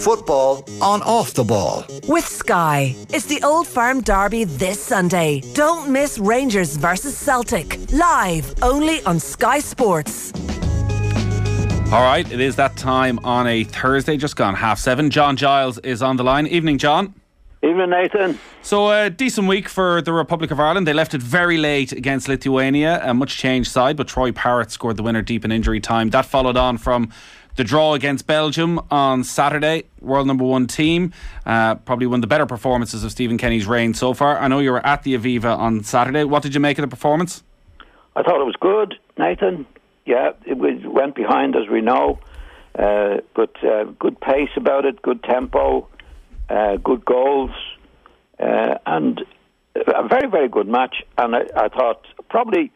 Football on off the ball. With Sky. It's the Old Firm Derby this Sunday. Don't miss Rangers versus Celtic. Live only on Sky Sports. All right, it is that time on a Thursday, just gone half seven. John Giles is on the line. Evening, John. Evening, Nathan. So, a decent week for the Republic of Ireland. They left it very late against Lithuania, a much changed side, but Troy Parrott scored the winner deep in injury time. That followed on from the draw against Belgium on Saturday, world number one team. Uh, probably one of the better performances of Stephen Kenny's reign so far. I know you were at the Aviva on Saturday. What did you make of the performance? I thought it was good, Nathan. Yeah, it went behind, as we know, uh, but uh, good pace about it, good tempo uh, good goals, uh, and a very, very good match. And I, I, thought probably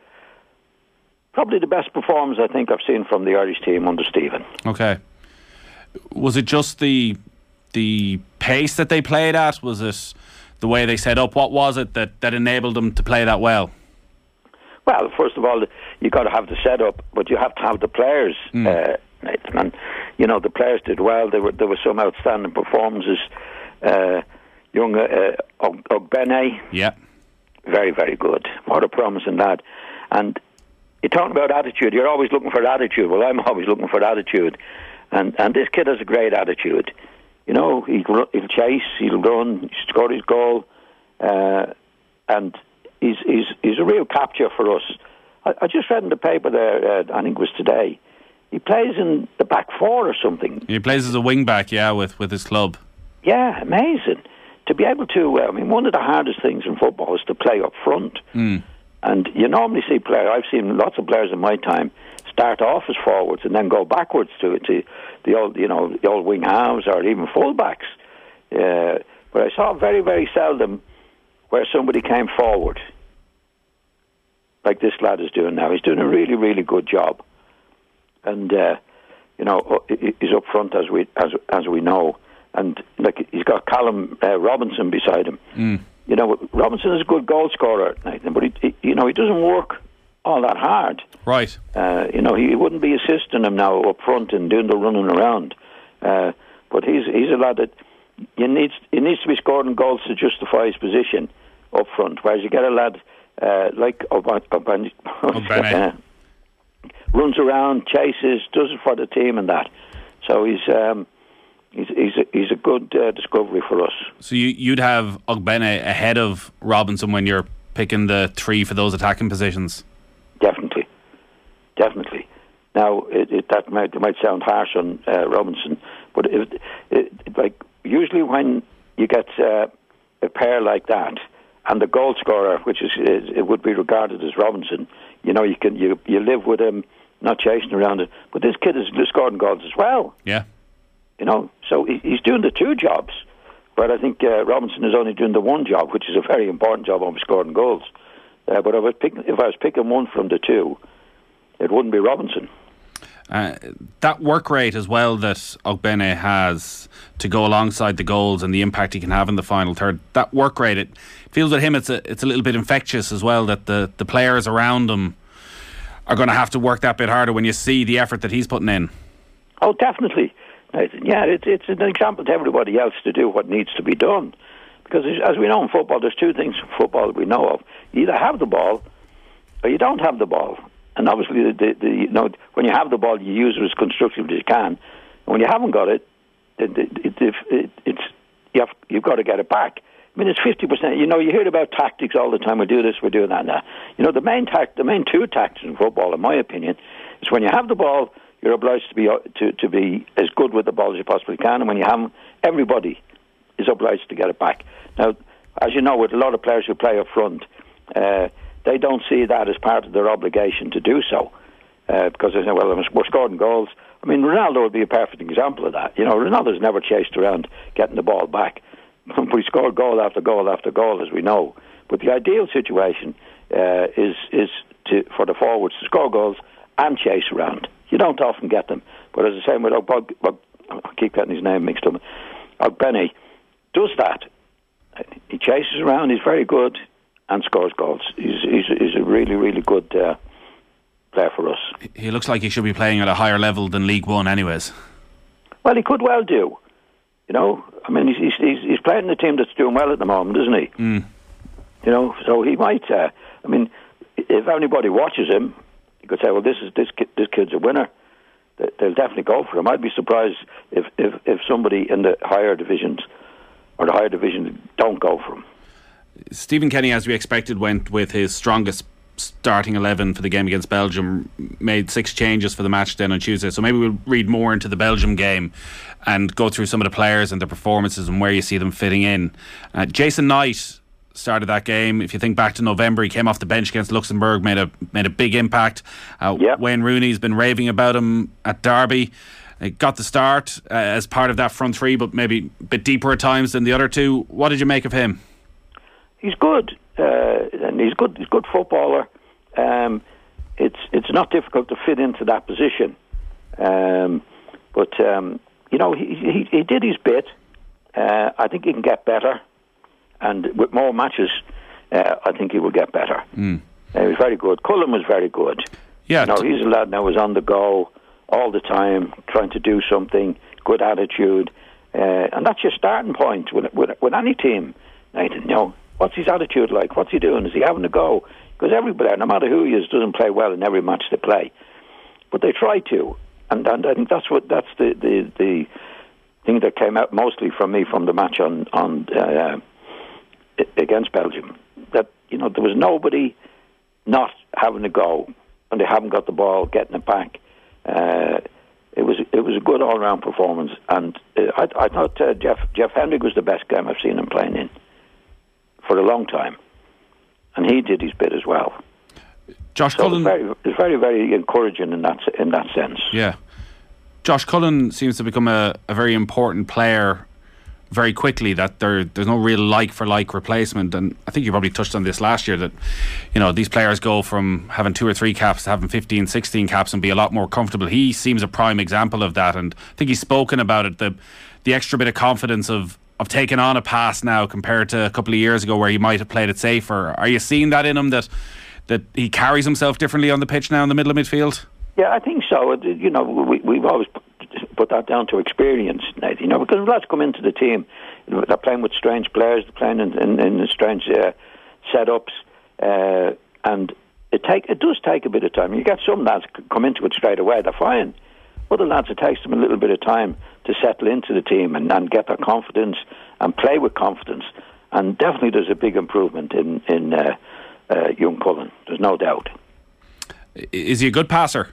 probably the best performance I think I've seen from the Irish team under Stephen. Okay, was it just the the pace that they played at? Was it the way they set up? What was it that, that enabled them to play that well? Well, first of all, you got to have the setup, but you have to have the players. Mm. Uh, Nathan. And you know the players did well. There were there were some outstanding performances uh, young uh, Ogbene. Yeah. Very, very good. What a promising lad. And you're talking about attitude. You're always looking for attitude. Well, I'm always looking for attitude. And and this kid has a great attitude. You know, he'll, he'll chase, he'll run, he'll score his goal. Uh, and he's, he's, he's a real capture for us. I, I just read in the paper there, uh, I think it was today, he plays in the back four or something. He plays as a wing back, yeah, with, with his club. Yeah, amazing. To be able to, uh, I mean, one of the hardest things in football is to play up front. Mm. And you normally see players, I've seen lots of players in my time start off as forwards and then go backwards to, to the old, you know, the old wing halves or even fullbacks. Uh, but I saw very, very seldom where somebody came forward like this lad is doing now. He's doing a really, really good job. And, uh, you know, he's up front as we, as, as we know and like he's got Callum uh, Robinson beside him. Mm. You know, Robinson is a good goal scorer, Nathan, but he, he, you know he doesn't work all that hard. Right. Uh, you know, he wouldn't be assisting him now up front and doing the running around. Uh, but he's he's a lad that you needs he needs to be scoring goals to justify his position up front. Whereas you get a lad uh, like Oban, uh, runs around, chases, does it for the team, and that. So he's. Um, he's he's a, he's a good uh, discovery for us. So you you'd have Ogbene ahead of Robinson when you're picking the three for those attacking positions. Definitely, definitely. Now it, it, that might it might sound harsh on uh, Robinson, but it, it, like usually when you get uh, a pair like that, and the goal scorer, which is, is it would be regarded as Robinson, you know you can you you live with him, not chasing around it. But this kid is scoring goals as well. Yeah. You know, so he's doing the two jobs. But I think uh, Robinson is only doing the one job, which is a very important job of scoring goals. Uh, but if I, was picking, if I was picking one from the two, it wouldn't be Robinson. Uh, that work rate as well that Ogbene has to go alongside the goals and the impact he can have in the final third. That work rate, it feels with him it's a it's a little bit infectious as well. That the the players around him are going to have to work that bit harder when you see the effort that he's putting in. Oh, definitely. Yeah, it's it's an example to everybody else to do what needs to be done. Because as we know in football, there's two things in football that we know of: you either have the ball or you don't have the ball. And obviously, the, the, the you know when you have the ball, you use it as constructively as you can. And when you haven't got it, it, it, it it's you have, you've got to get it back. I mean, it's fifty percent. You know, you hear about tactics all the time. We do this, we do that. Now, you know, the main tact, the main two tactics in football, in my opinion, is when you have the ball you're obliged to be uh, to, to be as good with the ball as you possibly can. And when you have everybody is obliged to get it back. Now, as you know, with a lot of players who play up front, uh, they don't see that as part of their obligation to do so. Uh, because they say, well, we're scoring goals. I mean, Ronaldo would be a perfect example of that. You know, Ronaldo's never chased around getting the ball back. we he scored goal after goal after goal, as we know. But the ideal situation uh, is is to, for the forwards to score goals and chase around. You don't often get them. But as I say, with Ogbog, I keep getting his name mixed up. Ogbene does that. He chases around. He's very good and scores goals. He's he's, he's a really really good uh, player for us. He looks like he should be playing at a higher level than League One, anyways. Well, he could well do. You know, I mean, he's he's he's playing the team that's doing well at the moment, isn't he? Mm. You know, so he might. Uh, I mean, if anybody watches him, you could say, well, this is this this kid's a winner. They'll definitely go for him. I'd be surprised if if if somebody in the higher divisions or the higher divisions don't go for him. Stephen Kenny, as we expected, went with his strongest starting 11 for the game against Belgium, made six changes for the match then on Tuesday. So maybe we'll read more into the Belgium game and go through some of the players and their performances and where you see them fitting in. Uh, Jason Knight started that game. If you think back to November, he came off the bench against Luxembourg, made a made a big impact. Uh, yep. Wayne Rooney's been raving about him at Derby. He got the start uh, as part of that front three, but maybe a bit deeper at times than the other two. What did you make of him? He's good, uh, and he's good. He's a good footballer. Um, it's it's not difficult to fit into that position, um, but um, you know he, he, he did his bit. Uh, I think he can get better, and with more matches, uh, I think he will get better. Mm. he was very good. Cullen was very good. Yeah, you know, he's a lad now who's on the go all the time, trying to do something. Good attitude, uh, and that's your starting point with, with with any team. Nathan, you know, what's his attitude like? What's he doing? Is he having a go? Because everybody, no matter who he is, doesn't play well in every match they play, but they try to, and and I think that's what that's the the, the thing that came out mostly from me from the match on on uh, against Belgium. That you know there was nobody not having a go, and they haven't got the ball, getting it back. Uh, it was it was a good all round performance, and uh, I, I thought uh, Jeff Jeff Hendrick was the best game I've seen him playing in for a long time, and he did his bit as well. Josh so Cullen, it's very, very very encouraging in that in that sense. Yeah, Josh Cullen seems to become a, a very important player very quickly that there there's no real like for like replacement. And I think you probably touched on this last year that you know these players go from having two or three caps to having 15 16 caps and be a lot more comfortable. He seems a prime example of that. And I think he's spoken about it the the extra bit of confidence of of taking on a pass now compared to a couple of years ago where he might have played it safer. Are you seeing that in him that that he carries himself differently on the pitch now in the middle of midfield? Yeah I think so. You know we, we've always put that down to experience, you know, because lads come into the team, they're playing with strange players, they're playing in, in, in strange uh, setups, uh, and it take it does take a bit of time. You get some lads come into it straight away, they're fine. Other lads, it takes them a little bit of time to settle into the team and, and get their confidence and play with confidence. And definitely, there's a big improvement in in uh, uh, young Cullen. There's no doubt. Is he a good passer?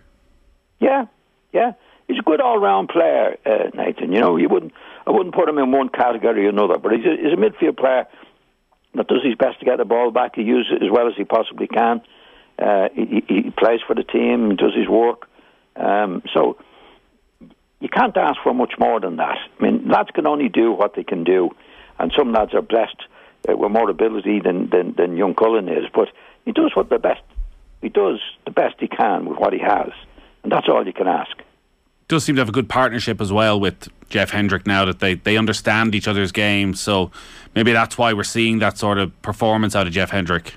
Yeah, yeah he's a good all-round player, uh, Nathan. You know, you wouldn't I wouldn't put him in one category or another, but he's a, he's a midfield player that does his best to get the ball back. He uses it as well as he possibly can. Uh, he, he, plays for the team, does his work. Um, so you can't ask for much more than that. I mean, lads can only do what they can do, and some lads are blessed uh, with more ability than, than, than young Cullen is. But he does what the best he does the best he can with what he has, and that's all you can ask does seem to have a good partnership as well with Jeff Hendrick now that they, they understand each other's game. So maybe that's why we're seeing that sort of performance out of Jeff Hendrick.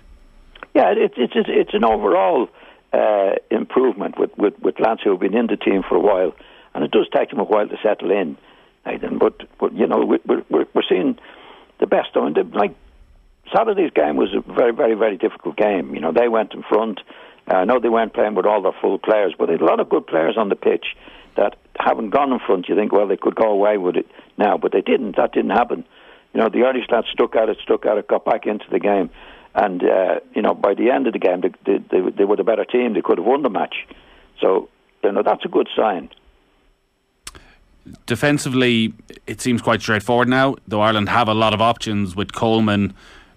Yeah, it's it's it's an overall uh, improvement with, with with lads who have been in the team for a while, and it does take him a while to settle in, Nathan. But but you know we're we're, we're seeing the best. I mean, like Saturday's game was a very very very difficult game. You know they went in front. Uh, I know they weren't playing with all their full players, but they had a lot of good players on the pitch that haven't gone in front, you think, well, they could go away with it now, but they didn't. That didn't happen. You know, the Irish lads stuck at it, stuck at it, got back into the game, and uh, you know, by the end of the game, they, they, they were the better team. They could have won the match. So, you know, that's a good sign. Defensively, it seems quite straightforward now. Though Ireland have a lot of options with Coleman,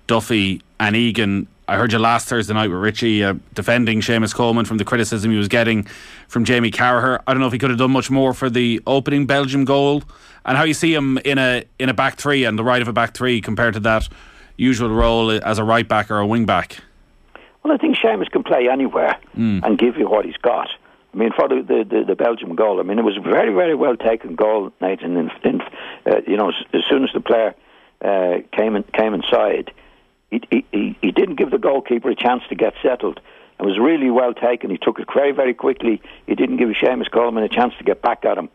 Duffy, and Egan I heard you last Thursday night with Richie uh, defending Seamus Coleman from the criticism he was getting from Jamie Carragher. I don't know if he could have done much more for the opening Belgium goal, and how you see him in a in a back three and the right of a back three compared to that usual role as a right back or a wing back. Well, I think Seamus can play anywhere mm. and give you what he's got. I mean, for the, the, the, Belgium goal, I mean, it was a very, very well taken goal, Nathan. In, in, uh, you know, as soon as the player uh, came in, came inside, he, he, he didn't give the goalkeeper a chance to get settled. It was really well taken. He took it very, very quickly. He didn't give Seamus Coleman a chance to get back at him.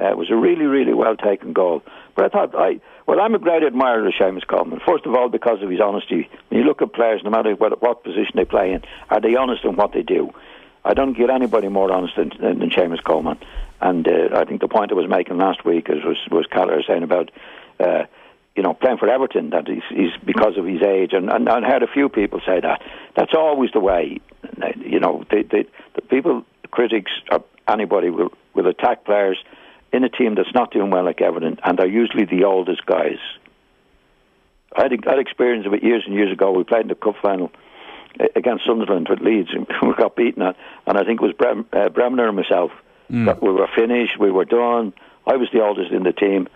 Uh, it was a really, really well taken goal. But I thought, I well, I'm a great admirer of Seamus Coleman. First of all, because of his honesty. When you look at players, no matter what, what position they play in, are they honest in what they do? I don't get anybody more honest than, than, than Seamus Coleman. And uh, I think the point I was making last week is, was was Callagher saying about. Uh, you know, playing for Everton, that he's, he's because of his age, and, and I heard a few people say that. That's always the way. You know, the the people, critics, or anybody will will attack players in a team that's not doing well like Everton, and they're usually the oldest guys. I had, I had experience of it years and years ago. We played in the cup final against Sunderland with Leeds, and we got beaten. At, and I think it was Brem, uh, Bremner and myself. Mm. we were finished. We were done. I was the oldest in the team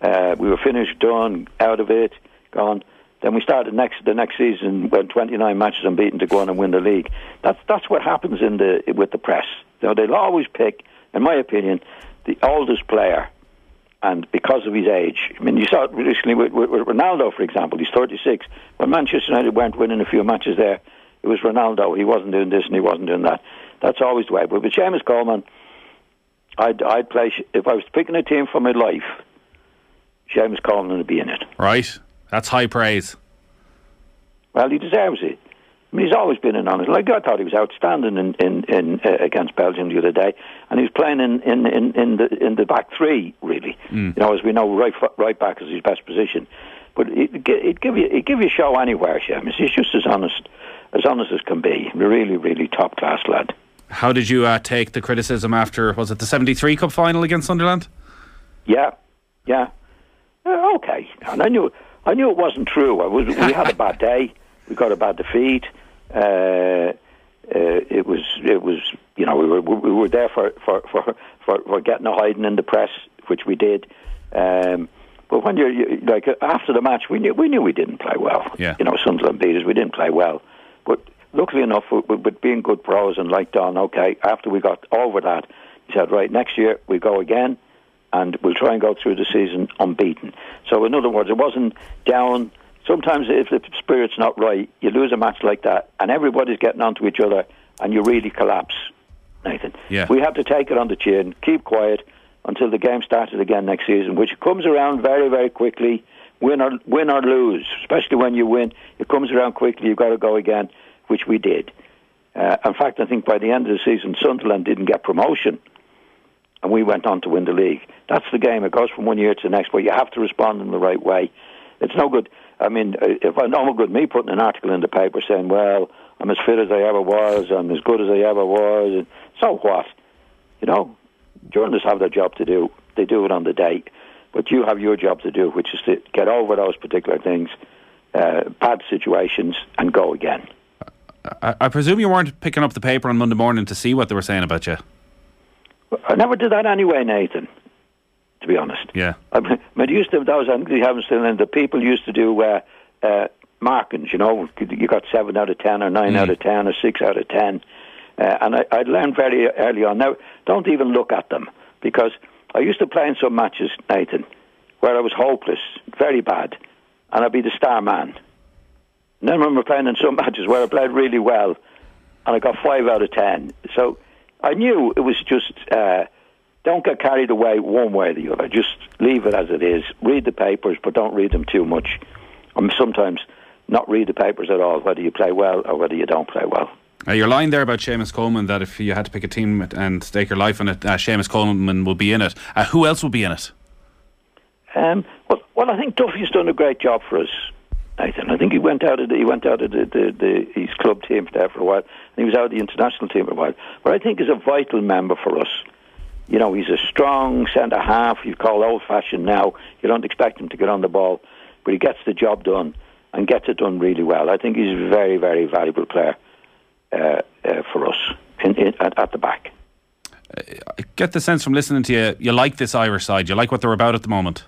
uh, we were finished, done, out of it, gone. Then we started next the next season when 29 matches unbeaten to go on and win the league. That's that's what happens in the with the press. You know, they'll always pick, in my opinion, the oldest player, and because of his age. I mean, you saw it recently with, with, with Ronaldo, for example. He's 36. When Manchester United weren't winning a few matches there, it was Ronaldo. He wasn't doing this and he wasn't doing that. That's always the way. But with Seamus Coleman, I'd I'd play if I was picking a team for my life Seamus Coleman to be in it. Right. That's high praise. Well, he deserves it. I mean, he's always been an honest. Like I thought he was outstanding in, in, in uh, against Belgium the other day, and he was playing in, in, in, in the in the back three really. Mm. You know, as we know, right right back is his best position. But it it give you it give you a show anywhere, Seamus. He's just as honest as honest as can be. Really, really top class lad. How did you uh, take the criticism after was it the seventy three cup final against Sunderland? Yeah, yeah. Uh, okay, and I knew I knew it wasn't true. I was we had a bad day. We got a bad defeat. Uh, uh, it was it was you know we were we were there for for for for, for getting a hiding in the press, which we did. Um, but when you're you, like after the match, we knew we knew we didn't play well. Yeah. You know, Sunderland beat us. We didn't play well, but luckily enough, with, with being good pros and like Don, okay, after we got over that, he said, right, next year we go again and we'll try and go through the season unbeaten. So, in other words, it wasn't down. Sometimes, if the spirit's not right, you lose a match like that, and everybody's getting onto each other, and you really collapse. Nathan, yeah. we have to take it on the chin, keep quiet until the game started again next season, which comes around very, very quickly. Win or win or lose, especially when you win, it comes around quickly. You've got to go again, which we did. Uh, in fact, I think by the end of the season, Sunderland didn't get promotion and we went on to win the league. That's the game. It goes from one year to the next, but you have to respond in the right way. It's no good. I mean, uh, if I know good, me putting an article in the paper saying, "Well, I'm as fit as I ever was. I'm as good as I ever was." And so what? You know, journalists have their job to do. They do it on the day, but you have your job to do, which is to get over those particular things, uh, bad situations, and go again. I, I presume you weren't picking up the paper on Monday morning to see what they were saying about you. I never did that anyway, Nathan. To be honest, yeah. I mean, I used to those Angry still, and the people used to do uh, uh, markings. You know, you got seven out of ten, or nine mm. out of ten, or six out of ten. Uh, and I, I learned very early on. Now, don't even look at them because I used to play in some matches, Nathan, where I was hopeless, very bad, and I'd be the star man. And then I remember playing in some matches where I played really well, and I got five out of ten. So I knew it was just uh, don't get carried away one way or the other. Just leave it as it is. Read the papers, but don't read them too much. And sometimes not read the papers at all, whether you play well or whether you don't play well. Uh, you're lying there about Seamus Coleman that if you had to pick a team and stake your life on it, uh, Seamus Coleman will be in it. Uh, who else will be in it? Um, well, well, I think Duffy's done a great job for us. Nathan. I think he went out of the, he went out of the, the, the, his club team there for a while, and he was out of the international team for a while. But I think he's a vital member for us. You know, he's a strong centre half. You call old fashioned now. You don't expect him to get on the ball, but he gets the job done and gets it done really well. I think he's a very, very valuable player uh, uh, for us in, in, at, at, the back. I get the sense from listening to you, you like this Irish side. You like what they're about at the moment.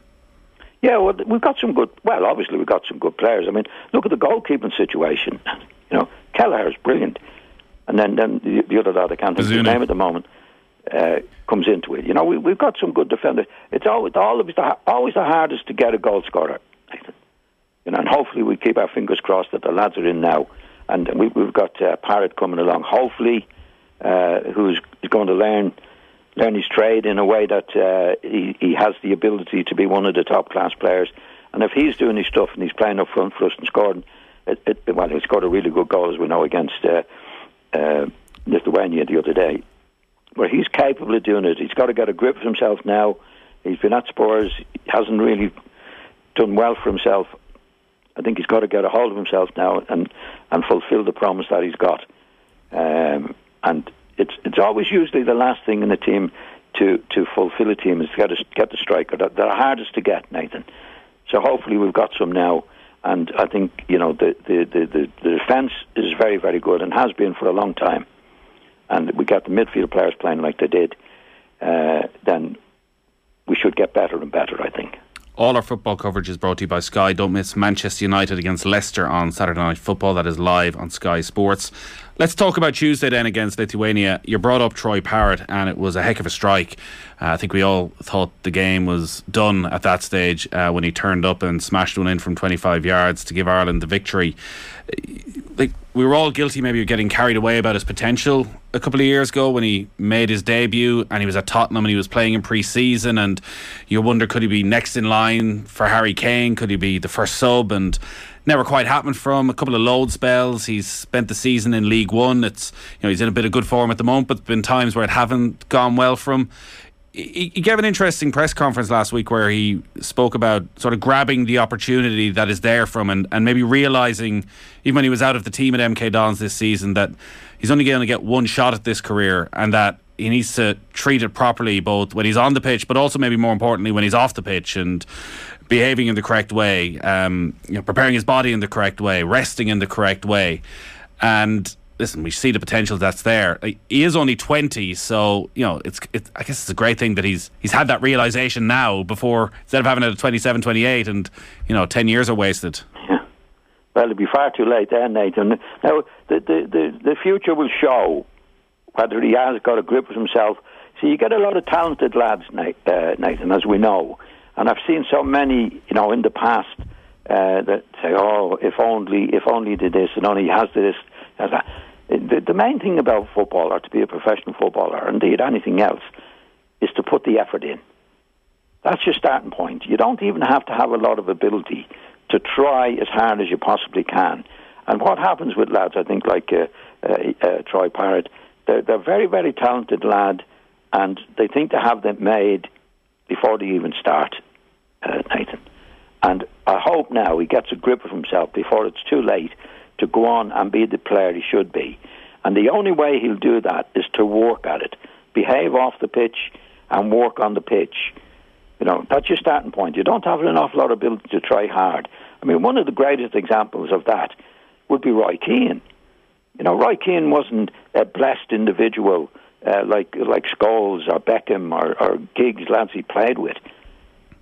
Yeah, well, we've got some good. Well, obviously we've got some good players. I mean, look at the goalkeeping situation. You know, Kelleher is brilliant, and then then the, the other lad I can't think of his name at the moment uh, comes into it. You know, we, we've got some good defenders. It's always always the, always the hardest to get a goal scorer. You know, and hopefully we keep our fingers crossed that the lads are in now, and we, we've got uh, Parrott coming along. Hopefully, uh, who's going to learn learn his trade in a way that uh, he, he has the ability to be one of the top class players. And if he's doing his stuff and he's playing up front for us and scoring, it, it, well, he scored a really good goal, as we know, against uh, uh, Lithuania the other day. But he's capable of doing it. He's got to get a grip of himself now. He's been at Spurs. Hasn't really done well for himself. I think he's got to get a hold of himself now and, and fulfil the promise that he's got. Um, and it's it's always usually the last thing in the team to, to fulfil a team is to get, a, get the striker. They're, they're hardest to get, Nathan. So hopefully we've got some now. And I think you know the, the, the, the, the defence is very very good and has been for a long time. And we got the midfield players playing like they did. Uh, then we should get better and better. I think. All our football coverage is brought to you by Sky. Don't miss Manchester United against Leicester on Saturday Night Football. That is live on Sky Sports. Let's talk about Tuesday then against Lithuania. You brought up Troy Parrott, and it was a heck of a strike. Uh, I think we all thought the game was done at that stage uh, when he turned up and smashed one in from 25 yards to give Ireland the victory. Like we were all guilty maybe of getting carried away about his potential a couple of years ago when he made his debut and he was at Tottenham and he was playing in pre-season and you wonder could he be next in line for Harry Kane? Could he be the first sub? And never quite happened for him. A couple of load spells. He's spent the season in League 1 it's you know he's in a bit of good form at the moment but there's been times where it haven't gone well for him he, gave an interesting press conference last week where he spoke about sort of grabbing the opportunity that is there from and, and maybe realizing even when he was out of the team at MK Dons this season that he's only going to get one shot at this career and that he needs to treat it properly both when he's on the pitch but also maybe more importantly when he's off the pitch and behaving in the correct way um, you know, preparing his body in the correct way resting in the correct way. And listen, we see the potential that's there. He is only twenty, so you know it's. It, I guess it's a great thing that he's he's had that realization now before instead of having it at 27, 28, and you know ten years are wasted. Yeah. Well, it'll be far too late then, Nathan. Now the the the, the future will show whether he has got a grip of himself. See, you get a lot of talented lads, uh, Nathan, as we know, and I've seen so many, you know, in the past. Uh, that say, "Oh, if only, if only did this, and only has this, has that." The, the main thing about football, or to be a professional footballer, indeed anything else, is to put the effort in. That's your starting point. You don't even have to have a lot of ability to try as hard as you possibly can. And what happens with lads, I think, like uh, uh, uh, Troy Parrott, they're, they're very, very talented lad, and they think they have them made before they even start, uh, Nathan. And I hope now he gets a grip of himself before it's too late to go on and be the player he should be. And the only way he'll do that is to work at it, behave off the pitch, and work on the pitch. You know, that's your starting point. You don't have an awful lot of ability to try hard. I mean, one of the greatest examples of that would be Roy Keane. You know, Roy Keane wasn't a blessed individual uh, like like Scholes or Beckham or, or Giggs, lads he played with.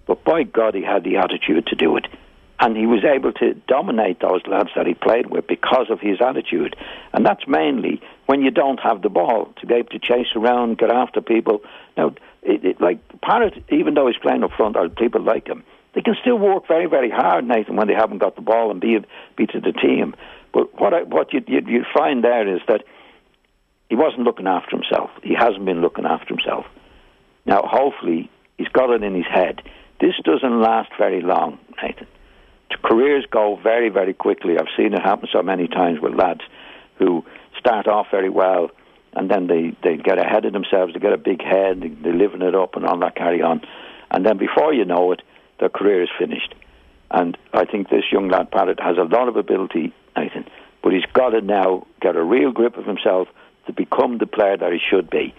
But by God, he had the attitude to do it and he was able to dominate those lads that he played with because of his attitude. And that's mainly when you don't have the ball to be able to chase around, get after people. Now, it, it, like Parrott, even though he's playing up front, people like him, they can still work very, very hard, Nathan, when they haven't got the ball and be be to the team. But what I, what you you you find there is that he wasn't looking after himself. He hasn't been looking after himself. Now, hopefully, he's got it in his head. This doesn't last very long, Nathan careers go very, very quickly. I've seen it happen so many times with lads who start off very well and then they, they get ahead of themselves, they get a big head, they, they're living it up and all that carry on. And then before you know it, their career is finished. And I think this young lad, Parrott, has a lot of ability, Nathan, but he's got to now get a real grip of himself to become the player that he should be.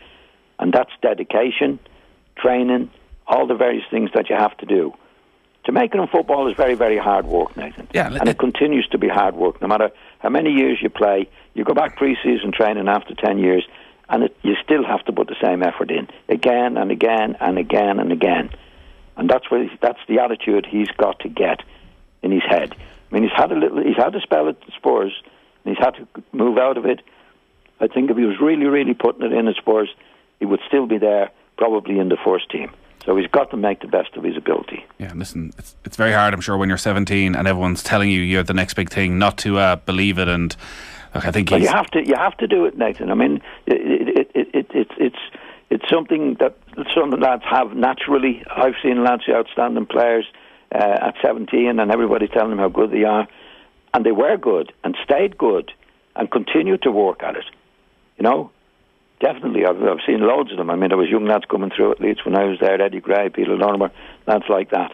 And that's dedication, training, all the various things that you have to do to make it in football is very, very hard work, Nathan. Yeah, and it continues to be hard work. No matter how many years you play, you go back pre-season training after 10 years, and it, you still have to put the same effort in again and again and again and again. And that's where that's the attitude he's got to get in his head. I mean, he's had a little, he's had a spell at Spurs, and he's had to move out of it. I think if he was really, really putting it in at Spurs, he would still be there, probably in the first team. So he's got to make the best of his ability. Yeah, listen, it's, it's very hard, I'm sure, when you're 17 and everyone's telling you you're the next big thing, not to uh, believe it. And look, I think you have to you have to do it, Nathan. I mean, it, it, it, it, it's it's it's something that some lads have naturally. I've seen lads who outstanding players uh, at 17 and everybody telling them how good they are. And they were good and stayed good and continued to work at it. You know, definitely. I've, I've seen loads of them. I mean, there was young lads coming through at Leeds when I was there, Eddie Gray, Peter Lorimer, lads like that.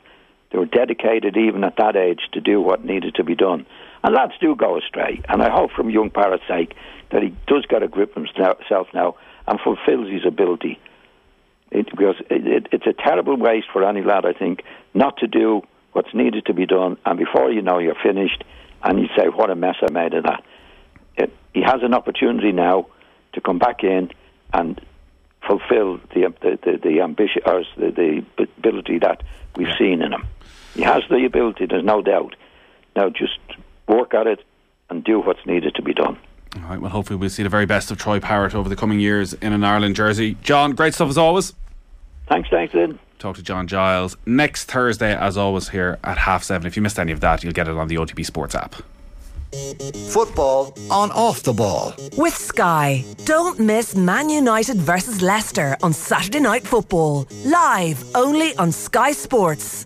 They were dedicated even at that age to do what needed to be done. And lads do go astray. And I hope from young Parrott's sake that he does get a grip himself now and fulfills his ability. It, because it, it, it's a terrible waste for any lad, I think, not to do what's needed to be done. And before you know, you're finished, and you say, "What a mess I made of that." It, he has an opportunity now to come back in and fulfil the um, the, the, the ambition or the, the ability that we've seen in him. He has the ability. There's no doubt. Now, just work at it and do what's needed to be done. All right, well, hopefully we'll see the very best of Troy Parrott over the coming years in an Ireland jersey. John, great stuff as always. Thanks, thanks, Lynn. Talk to John Giles next Thursday, as always, here at half seven. If you missed any of that, you'll get it on the OTB Sports app. Football on off the ball. With Sky. Don't miss Man United versus Leicester on Saturday Night Football. Live only on Sky Sports.